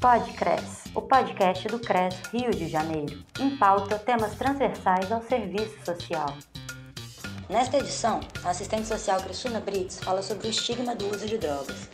Podcres, o podcast do CRES Rio de Janeiro, em pauta temas transversais ao serviço social. Nesta edição, a assistente social Cristina Brits fala sobre o estigma do uso de drogas.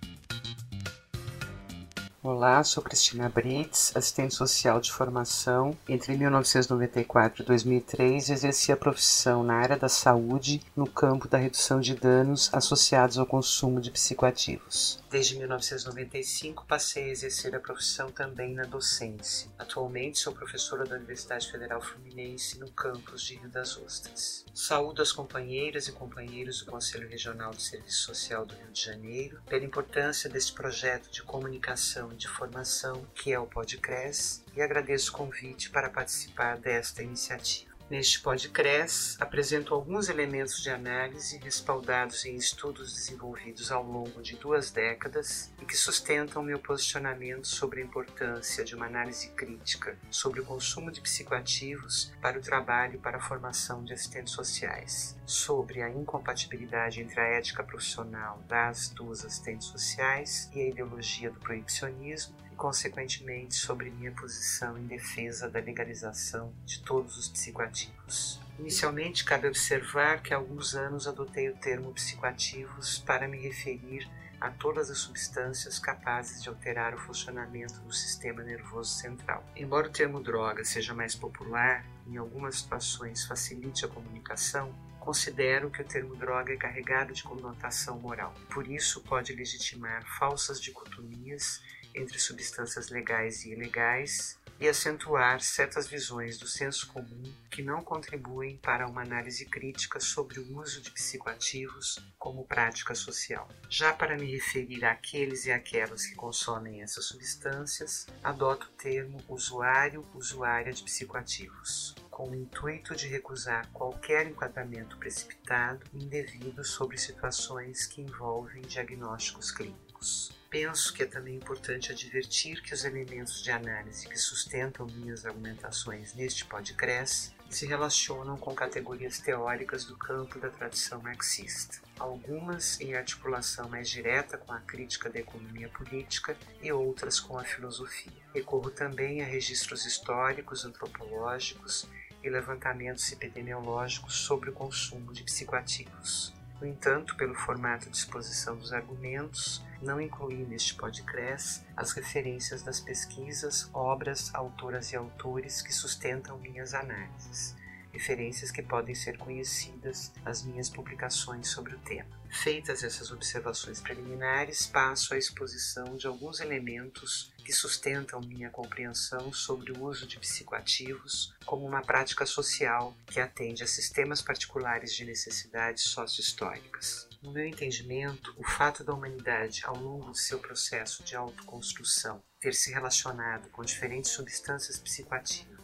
Olá, sou Cristina Brits, assistente social de formação. Entre 1994 e 2003, exerci a profissão na área da saúde, no campo da redução de danos associados ao consumo de psicoativos. Desde 1995, passei a exercer a profissão também na docência. Atualmente, sou professora da Universidade Federal Fluminense no campus de Rio das Ostras. Saúdo as companheiras e companheiros do Conselho Regional de Serviço Social do Rio de Janeiro pela importância deste projeto de comunicação de formação que é o Podcres e agradeço o convite para participar desta iniciativa. Neste podcast, apresento alguns elementos de análise respaldados em estudos desenvolvidos ao longo de duas décadas e que sustentam meu posicionamento sobre a importância de uma análise crítica sobre o consumo de psicoativos para o trabalho e para a formação de assistentes sociais, sobre a incompatibilidade entre a ética profissional das duas assistentes sociais e a ideologia do proibicionismo consequentemente, sobre minha posição em defesa da legalização de todos os psicoativos. Inicialmente, cabe observar que há alguns anos adotei o termo psicoativos para me referir a todas as substâncias capazes de alterar o funcionamento do sistema nervoso central. Embora o termo droga seja mais popular, em algumas situações facilite a comunicação, considero que o termo droga é carregado de conotação moral. Por isso, pode legitimar falsas dicotomias entre substâncias legais e ilegais e acentuar certas visões do senso comum que não contribuem para uma análise crítica sobre o uso de psicoativos como prática social. Já para me referir àqueles e aquelas que consomem essas substâncias, adoto o termo usuário-usuária de psicoativos com o intuito de recusar qualquer enquadramento precipitado e indevido sobre situações que envolvem diagnósticos clínicos. Penso que é também importante advertir que os elementos de análise que sustentam minhas argumentações neste podcast se relacionam com categorias teóricas do campo da tradição marxista, algumas em articulação mais direta com a crítica da economia política e outras com a filosofia. Recorro também a registros históricos, antropológicos e levantamentos epidemiológicos sobre o consumo de psicoativos. No entanto, pelo formato de exposição dos argumentos, não incluí neste podcast as referências das pesquisas, obras, autoras e autores que sustentam minhas análises referências que podem ser conhecidas nas minhas publicações sobre o tema. Feitas essas observações preliminares, passo à exposição de alguns elementos que sustentam minha compreensão sobre o uso de psicoativos como uma prática social que atende a sistemas particulares de necessidades sociohistóricas. No meu entendimento, o fato da humanidade, ao longo de seu processo de autoconstrução, ter se relacionado com diferentes substâncias psicoativas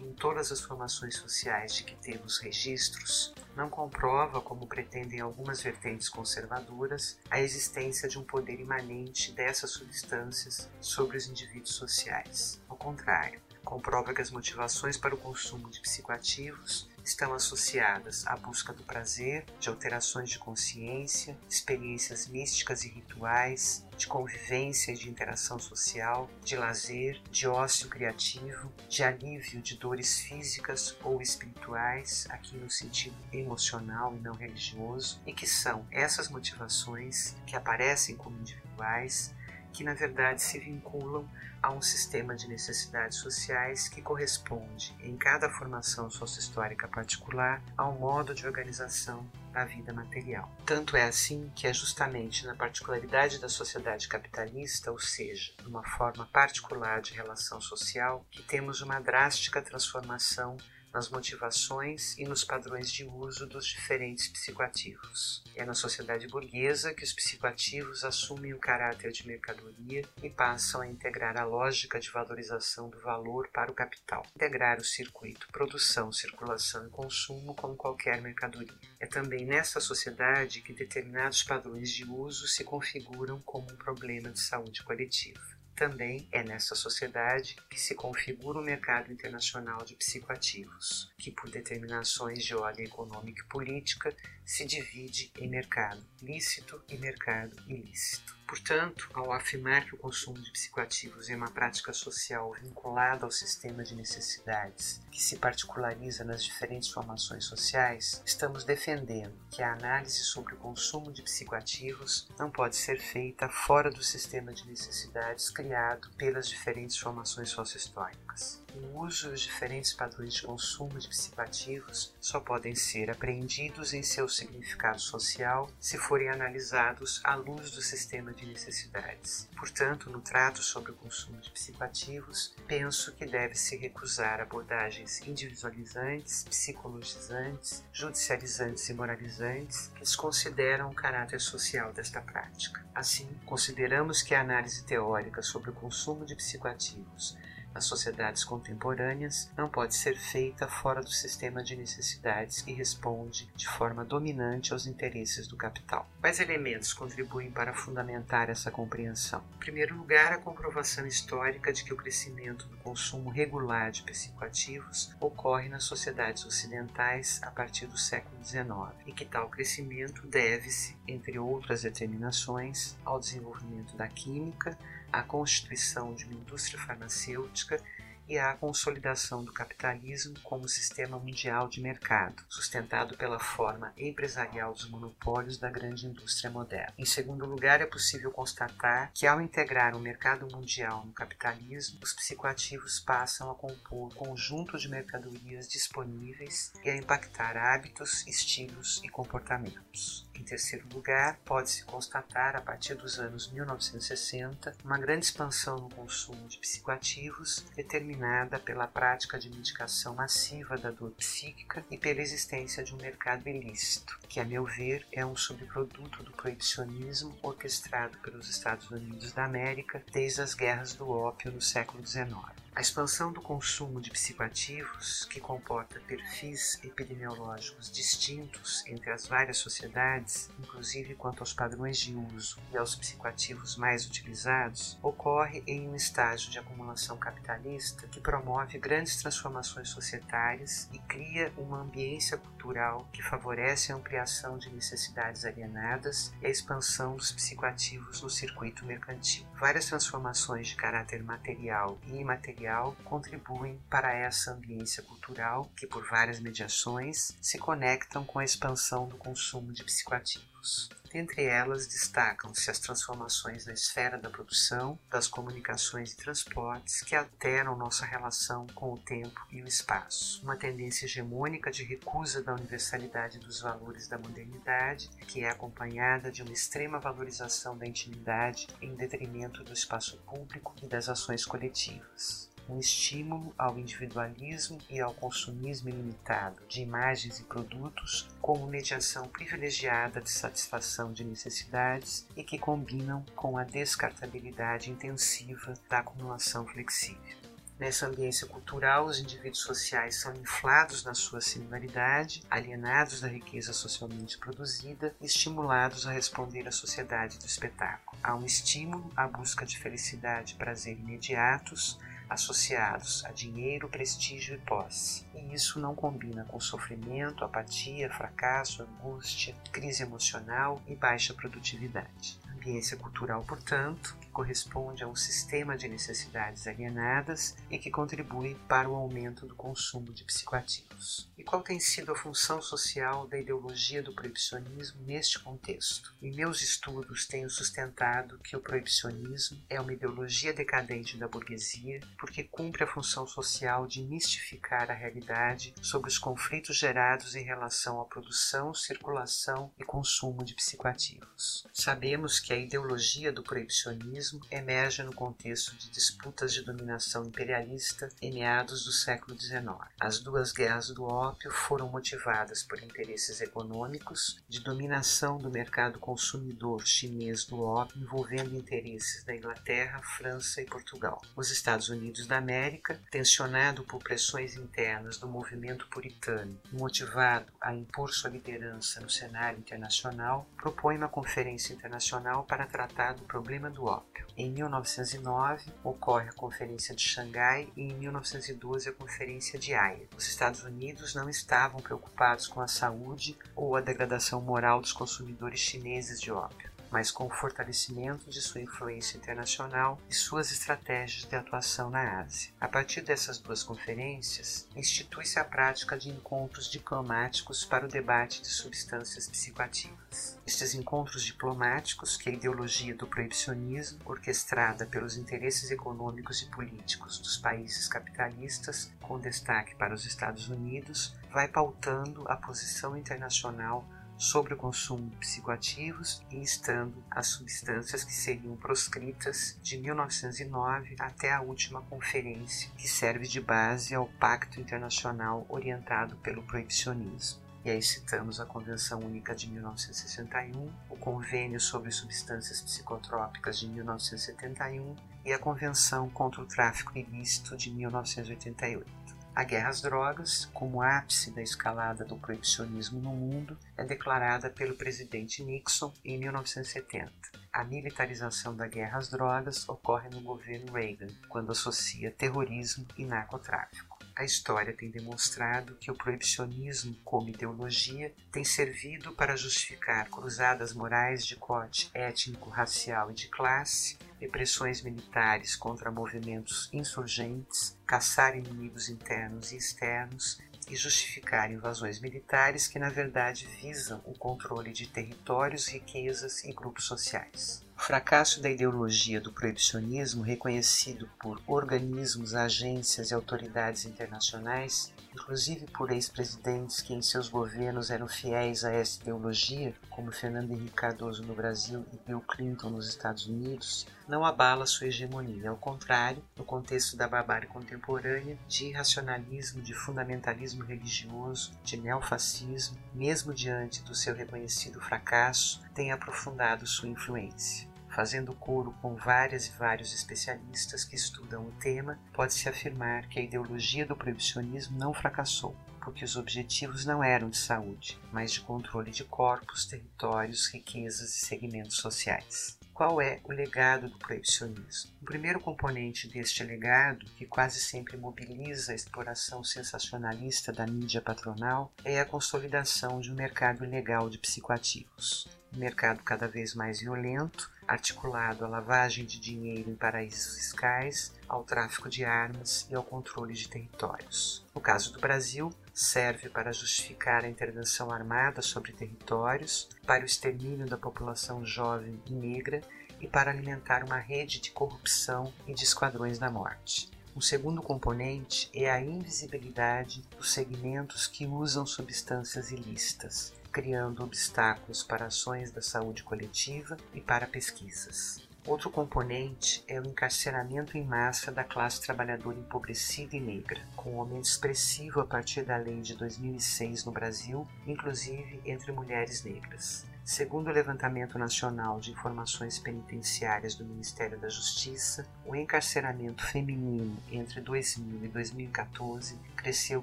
em todas as formações sociais de que temos registros, não comprova, como pretendem algumas vertentes conservadoras, a existência de um poder imanente dessas substâncias sobre os indivíduos sociais. Ao contrário, comprova que as motivações para o consumo de psicoativos estão associadas à busca do prazer, de alterações de consciência, experiências místicas e rituais, de convivência e de interação social, de lazer, de ócio criativo, de alívio de dores físicas ou espirituais, aqui no sentido emocional e não religioso, e que são essas motivações que aparecem como individuais que na verdade se vinculam a um sistema de necessidades sociais que corresponde, em cada formação sociohistórica particular, ao modo de organização da vida material. Tanto é assim que é justamente na particularidade da sociedade capitalista, ou seja, numa forma particular de relação social, que temos uma drástica transformação nas motivações e nos padrões de uso dos diferentes psicoativos. É na sociedade burguesa que os psicoativos assumem o caráter de mercadoria e passam a integrar a lógica de valorização do valor para o capital, integrar o circuito produção, circulação e consumo como qualquer mercadoria. É também nessa sociedade que determinados padrões de uso se configuram como um problema de saúde coletiva. Também é nessa sociedade que se configura o mercado internacional de psicoativos, que, por determinações de ordem econômica e política, se divide em mercado lícito e mercado ilícito. Portanto, ao afirmar que o consumo de psicoativos é uma prática social vinculada ao sistema de necessidades que se particulariza nas diferentes formações sociais, estamos defendendo que a análise sobre o consumo de psicoativos não pode ser feita fora do sistema de necessidades criado pelas diferentes formações sociohistóricas. O uso e os diferentes padrões de consumo de psicoativos só podem ser apreendidos em seu significado social se forem analisados à luz do sistema de necessidades. Portanto, no trato sobre o consumo de psicoativos, penso que deve-se recusar abordagens individualizantes, psicologizantes, judicializantes e moralizantes que desconsideram o caráter social desta prática. Assim, consideramos que a análise teórica sobre o consumo de psicoativos nas sociedades contemporâneas não pode ser feita fora do sistema de necessidades que responde de forma dominante aos interesses do capital. Quais elementos contribuem para fundamentar essa compreensão? Em primeiro lugar, a comprovação histórica de que o crescimento do consumo regular de psicoativos ocorre nas sociedades ocidentais a partir do século XIX e que tal crescimento deve-se, entre outras determinações, ao desenvolvimento da química, à constituição de uma indústria farmacêutica e à consolidação do capitalismo como sistema mundial de mercado, sustentado pela forma empresarial dos monopólios da grande indústria moderna. Em segundo lugar, é possível constatar que, ao integrar o mercado mundial no capitalismo, os psicoativos passam a compor conjunto de mercadorias disponíveis e a impactar hábitos, estilos e comportamentos. Em terceiro lugar, pode-se constatar, a partir dos anos 1960, uma grande expansão no consumo de psicoativos, determinada pela prática de medicação massiva da dor psíquica e pela existência de um mercado ilícito, que, a meu ver, é um subproduto do proibicionismo orquestrado pelos Estados Unidos da América desde as guerras do ópio no século XIX. A expansão do consumo de psicoativos, que comporta perfis epidemiológicos distintos entre as várias sociedades, inclusive quanto aos padrões de uso e aos psicoativos mais utilizados, ocorre em um estágio de acumulação capitalista que promove grandes transformações societárias e cria uma ambiência cultural que favorece a ampliação de necessidades alienadas e a expansão dos psicoativos no circuito mercantil. Várias transformações de caráter material e imaterial contribuem para essa ambiência cultural que, por várias mediações, se conectam com a expansão do consumo de psicoativos. Dentre elas destacam-se as transformações na esfera da produção, das comunicações e transportes que alteram nossa relação com o tempo e o espaço. Uma tendência hegemônica de recusa da universalidade dos valores da modernidade, que é acompanhada de uma extrema valorização da intimidade em detrimento do espaço público e das ações coletivas um estímulo ao individualismo e ao consumismo ilimitado de imagens e produtos como mediação privilegiada de satisfação de necessidades e que combinam com a descartabilidade intensiva da acumulação flexível. Nessa ambiência cultural, os indivíduos sociais são inflados na sua singularidade, alienados da riqueza socialmente produzida e estimulados a responder à sociedade do espetáculo. Há um estímulo à busca de felicidade e prazer imediatos, associados a dinheiro, prestígio e posse. E isso não combina com sofrimento, apatia, fracasso, angústia, crise emocional e baixa produtividade. A ambiência cultural, portanto, corresponde a um sistema de necessidades alienadas e que contribui para o aumento do consumo de psicoativos. E qual tem sido a função social da ideologia do proibicionismo neste contexto? Em meus estudos tenho sustentado que o proibicionismo é uma ideologia decadente da burguesia porque cumpre a função social de mistificar a realidade sobre os conflitos gerados em relação à produção, circulação e consumo de psicoativos. Sabemos que a ideologia do proibicionismo emerge no contexto de disputas de dominação imperialista em meados do século XIX. As duas guerras do ópio foram motivadas por interesses econômicos de dominação do mercado consumidor chinês do ópio envolvendo interesses da Inglaterra, França e Portugal. Os Estados Unidos da América, tensionado por pressões internas do movimento puritano motivado a impor sua liderança no cenário internacional, propõe uma conferência internacional para tratar do problema do ópio. Em 1909 ocorre a Conferência de Xangai e em 1912 a Conferência de Haia. Os Estados Unidos não estavam preocupados com a saúde ou a degradação moral dos consumidores chineses de ópio mas com o fortalecimento de sua influência internacional e suas estratégias de atuação na Ásia. A partir dessas duas conferências, institui-se a prática de encontros diplomáticos para o debate de substâncias psicoativas. Estes encontros diplomáticos, que a ideologia do proibicionismo, orquestrada pelos interesses econômicos e políticos dos países capitalistas, com destaque para os Estados Unidos, vai pautando a posição internacional sobre o consumo de psicoativos e instando as substâncias que seriam proscritas de 1909 até a última conferência, que serve de base ao Pacto Internacional orientado pelo proibicionismo. E aí citamos a Convenção Única de 1961, o Convênio sobre Substâncias Psicotrópicas de 1971 e a Convenção contra o Tráfico Ilícito de 1988. A guerra às drogas, como ápice da escalada do proibicionismo no mundo, é declarada pelo presidente Nixon em 1970. A militarização da guerra às drogas ocorre no governo Reagan, quando associa terrorismo e narcotráfico. A história tem demonstrado que o proibicionismo, como ideologia, tem servido para justificar cruzadas morais de corte étnico, racial e de classe, repressões militares contra movimentos insurgentes, caçar inimigos internos e externos e justificar invasões militares que, na verdade, visam o controle de territórios, riquezas e grupos sociais. O fracasso da ideologia do proibicionismo, reconhecido por organismos, agências e autoridades internacionais, inclusive por ex-presidentes que em seus governos eram fiéis a essa ideologia, como Fernando Henrique Cardoso no Brasil e Bill Clinton nos Estados Unidos, não abala sua hegemonia. Ao contrário, no contexto da barbárie contemporânea, de irracionalismo, de fundamentalismo religioso, de neofascismo, mesmo diante do seu reconhecido fracasso, tem aprofundado sua influência. Fazendo coro com várias e vários especialistas que estudam o tema, pode-se afirmar que a ideologia do proibicionismo não fracassou, porque os objetivos não eram de saúde, mas de controle de corpos, territórios, riquezas e segmentos sociais. Qual é o legado do proibicionismo? O primeiro componente deste legado, que quase sempre mobiliza a exploração sensacionalista da mídia patronal, é a consolidação de um mercado ilegal de psicoativos. Um mercado cada vez mais violento, articulado à lavagem de dinheiro em paraísos fiscais, ao tráfico de armas e ao controle de territórios. No caso do Brasil, serve para justificar a intervenção armada sobre territórios, para o extermínio da população jovem e negra e para alimentar uma rede de corrupção e de esquadrões da morte. Um segundo componente é a invisibilidade dos segmentos que usam substâncias ilícitas, criando obstáculos para ações da saúde coletiva e para pesquisas. Outro componente é o encarceramento em massa da classe trabalhadora empobrecida e negra, com um aumento expressivo a partir da lei de 2006 no Brasil, inclusive entre mulheres negras. Segundo o Levantamento Nacional de Informações Penitenciárias do Ministério da Justiça, o encarceramento feminino entre 2000 e 2014 cresceu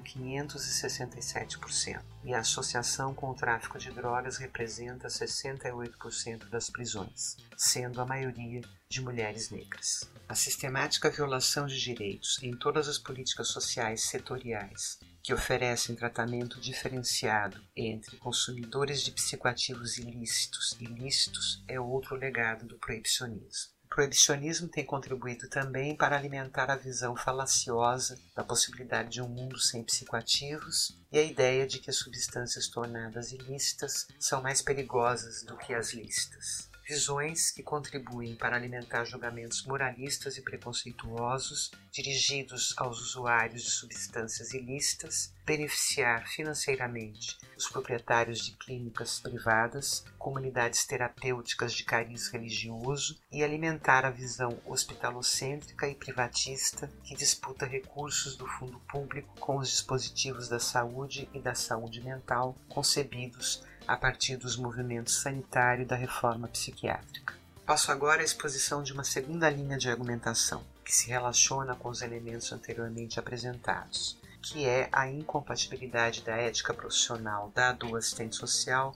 567% e a associação com o tráfico de drogas representa 68% das prisões, sendo a maioria de mulheres negras. A sistemática violação de direitos em todas as políticas sociais setoriais que oferecem tratamento diferenciado entre consumidores de psicoativos ilícitos e ilícitos é outro legado do proibicionismo. O proibicionismo tem contribuído também para alimentar a visão falaciosa da possibilidade de um mundo sem psicoativos e a ideia de que as substâncias tornadas ilícitas são mais perigosas do que as lícitas visões que contribuem para alimentar julgamentos moralistas e preconceituosos dirigidos aos usuários de substâncias ilícitas, beneficiar financeiramente os proprietários de clínicas privadas, comunidades terapêuticas de cariz religioso e alimentar a visão hospitalocêntrica e privatista que disputa recursos do fundo público com os dispositivos da saúde e da saúde mental concebidos a partir dos movimentos sanitário e da reforma psiquiátrica. Passo agora à exposição de uma segunda linha de argumentação, que se relaciona com os elementos anteriormente apresentados, que é a incompatibilidade da ética profissional da do assistente social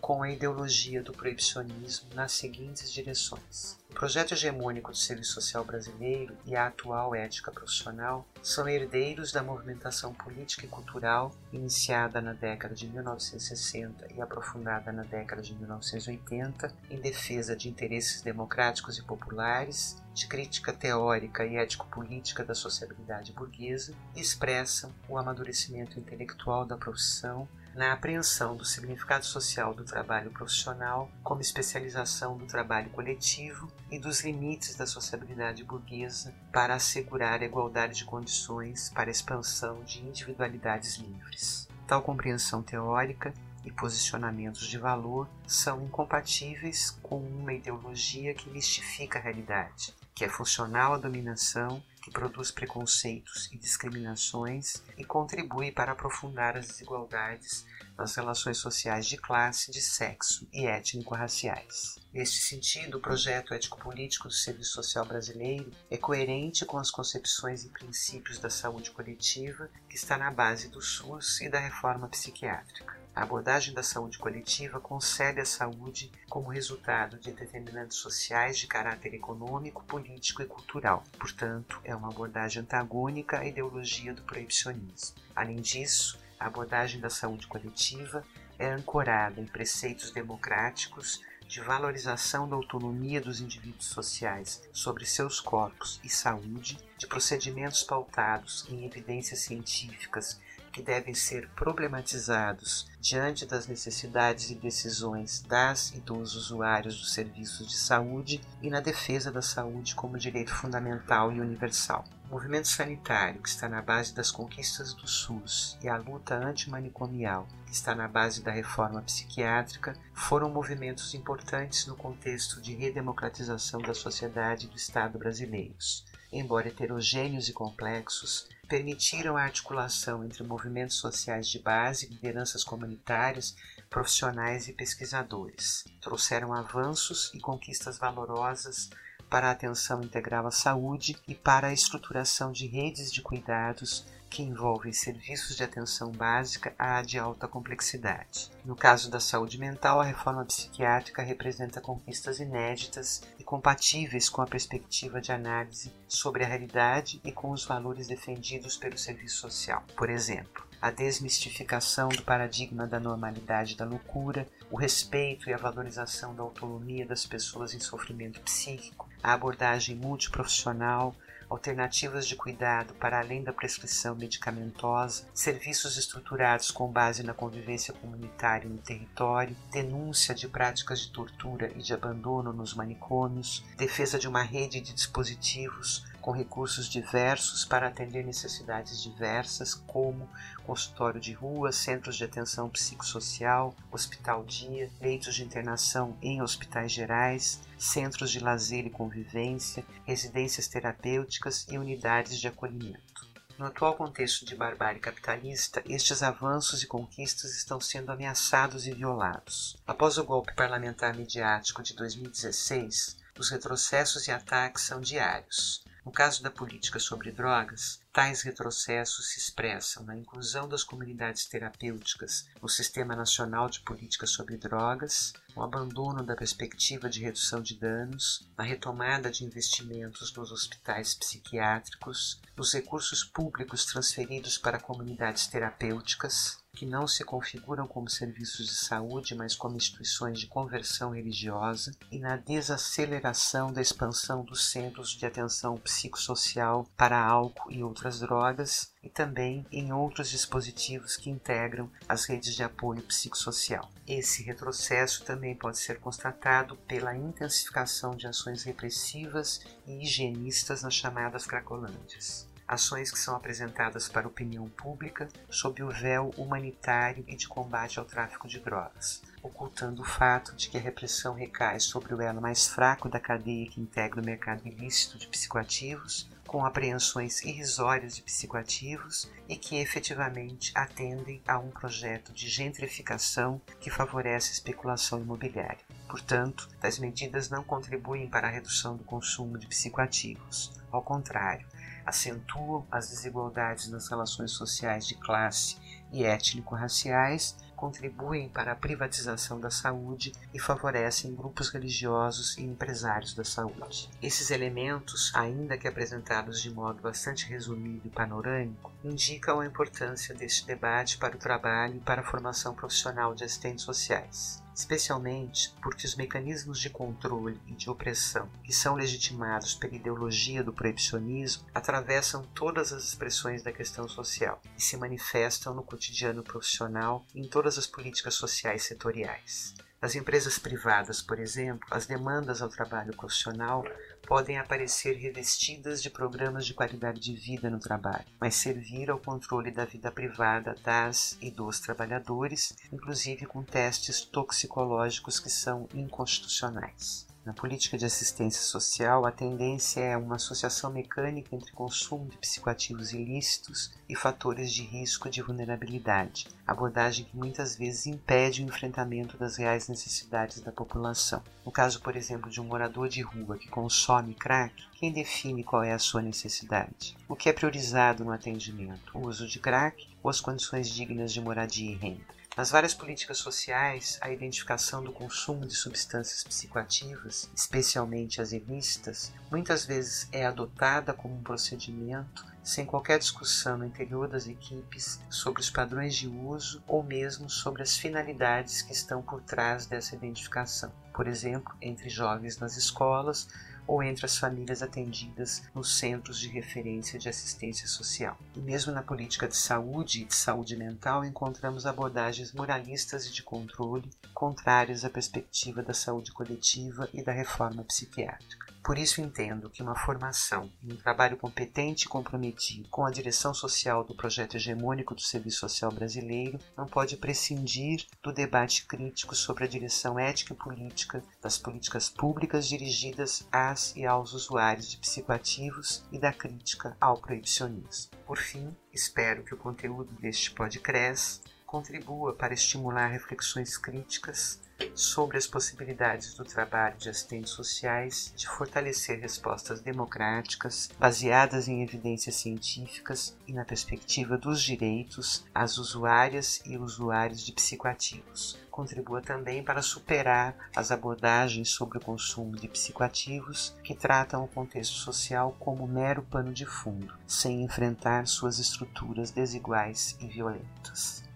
com a ideologia do proibicionismo nas seguintes direções. O projeto hegemônico do Serviço Social brasileiro e a atual ética profissional são herdeiros da movimentação política e cultural iniciada na década de 1960 e aprofundada na década de 1980 em defesa de interesses democráticos e populares, de crítica teórica e ético-política da sociabilidade burguesa e expressam o amadurecimento intelectual da profissão na apreensão do significado social do trabalho profissional como especialização do trabalho coletivo e dos limites da sociabilidade burguesa para assegurar a igualdade de condições para a expansão de individualidades livres. Tal compreensão teórica e posicionamentos de valor são incompatíveis com uma ideologia que mistifica a realidade, que é funcional à dominação que produz preconceitos e discriminações e contribui para aprofundar as desigualdades nas relações sociais de classe, de sexo e étnico-raciais. Neste sentido, o projeto ético-político do Serviço Social Brasileiro é coerente com as concepções e princípios da saúde coletiva que está na base do SUS e da reforma psiquiátrica. A abordagem da saúde coletiva concebe a saúde como resultado de determinantes sociais de caráter econômico, político e cultural. Portanto, é uma abordagem antagônica à ideologia do proibicionismo. Além disso, a abordagem da saúde coletiva é ancorada em preceitos democráticos de valorização da autonomia dos indivíduos sociais sobre seus corpos e saúde, de procedimentos pautados em evidências científicas que devem ser problematizados diante das necessidades e decisões das e dos usuários dos serviços de saúde e na defesa da saúde como direito fundamental e universal. O movimento sanitário, que está na base das conquistas do SUS, e a luta antimanicomial, que está na base da reforma psiquiátrica, foram movimentos importantes no contexto de redemocratização da sociedade e do Estado brasileiros. Embora heterogêneos e complexos, permitiram a articulação entre movimentos sociais de base, lideranças comunitárias, profissionais e pesquisadores. Trouxeram avanços e conquistas valorosas para a atenção integral à saúde e para a estruturação de redes de cuidados que envolvem serviços de atenção básica à de alta complexidade. No caso da saúde mental, a reforma psiquiátrica representa conquistas inéditas e compatíveis com a perspectiva de análise sobre a realidade e com os valores defendidos pelo serviço social. Por exemplo, a desmistificação do paradigma da normalidade da loucura, o respeito e a valorização da autonomia das pessoas em sofrimento psíquico, a abordagem multiprofissional, alternativas de cuidado para além da prescrição medicamentosa, serviços estruturados com base na convivência comunitária no território, denúncia de práticas de tortura e de abandono nos manicômios, defesa de uma rede de dispositivos com recursos diversos para atender necessidades diversas, como consultório de rua, centros de atenção psicossocial, hospital-dia, leitos de internação em hospitais gerais, centros de lazer e convivência, residências terapêuticas e unidades de acolhimento. No atual contexto de barbárie capitalista, estes avanços e conquistas estão sendo ameaçados e violados. Após o golpe parlamentar midiático de 2016, os retrocessos e ataques são diários. No caso da política sobre drogas, tais retrocessos se expressam na inclusão das comunidades terapêuticas no Sistema Nacional de Política sobre Drogas, no abandono da perspectiva de redução de danos, na retomada de investimentos nos hospitais psiquiátricos, nos recursos públicos transferidos para comunidades terapêuticas, que não se configuram como serviços de saúde, mas como instituições de conversão religiosa, e na desaceleração da expansão dos centros de atenção psicossocial para álcool e outras drogas, e também em outros dispositivos que integram as redes de apoio psicossocial. Esse retrocesso também pode ser constatado pela intensificação de ações repressivas e higienistas nas chamadas cracolândias ações que são apresentadas para a opinião pública sob o véu humanitário e de combate ao tráfico de drogas, ocultando o fato de que a repressão recai sobre o elo mais fraco da cadeia que integra o mercado ilícito de psicoativos, com apreensões irrisórias de psicoativos e que efetivamente atendem a um projeto de gentrificação que favorece a especulação imobiliária. Portanto, tais medidas não contribuem para a redução do consumo de psicoativos. Ao contrário, acentuam as desigualdades nas relações sociais de classe e étnico-raciais, contribuem para a privatização da saúde e favorecem grupos religiosos e empresários da saúde. Esses elementos, ainda que apresentados de modo bastante resumido e panorâmico, indicam a importância deste debate para o trabalho e para a formação profissional de assistentes sociais especialmente porque os mecanismos de controle e de opressão que são legitimados pela ideologia do proibicionismo atravessam todas as expressões da questão social e se manifestam no cotidiano profissional em todas as políticas sociais setoriais. Nas empresas privadas, por exemplo, as demandas ao trabalho profissional podem aparecer revestidas de programas de qualidade de vida no trabalho, mas servir ao controle da vida privada das e dos trabalhadores, inclusive com testes toxicológicos que são inconstitucionais. Na política de assistência social, a tendência é uma associação mecânica entre consumo de psicoativos ilícitos e fatores de risco de vulnerabilidade, abordagem que muitas vezes impede o enfrentamento das reais necessidades da população. No caso, por exemplo, de um morador de rua que consome crack, quem define qual é a sua necessidade? O que é priorizado no atendimento? O uso de crack ou as condições dignas de moradia e renda? Nas várias políticas sociais, a identificação do consumo de substâncias psicoativas, especialmente as ilícitas, muitas vezes é adotada como um procedimento sem qualquer discussão no interior das equipes sobre os padrões de uso ou mesmo sobre as finalidades que estão por trás dessa identificação. Por exemplo, entre jovens nas escolas ou entre as famílias atendidas nos centros de referência de assistência social. E mesmo na política de saúde e de saúde mental encontramos abordagens moralistas e de controle contrárias à perspectiva da saúde coletiva e da reforma psiquiátrica. Por isso entendo que uma formação e um trabalho competente e comprometido com a direção social do projeto hegemônico do Serviço Social Brasileiro não pode prescindir do debate crítico sobre a direção ética e política das políticas públicas dirigidas às e aos usuários de psicoativos e da crítica ao proibicionismo. Por fim, espero que o conteúdo deste podcast contribua para estimular reflexões críticas sobre as possibilidades do trabalho de assistentes sociais de fortalecer respostas democráticas baseadas em evidências científicas e na perspectiva dos direitos às usuárias e usuários de psicoativos. Contribua também para superar as abordagens sobre o consumo de psicoativos que tratam o contexto social como mero pano de fundo, sem enfrentar suas estruturas desiguais e violentas.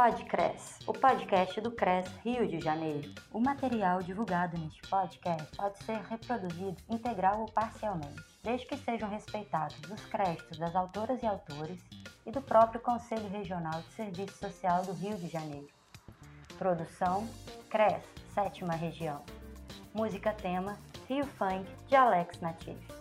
Podcres, o podcast do CRES Rio de Janeiro. O material divulgado neste podcast pode ser reproduzido integral ou parcialmente, desde que sejam respeitados os créditos das autoras e autores e do próprio Conselho Regional de Serviço Social do Rio de Janeiro. Produção CRES, sétima região. Música tema Rio Funk de Alex Natif.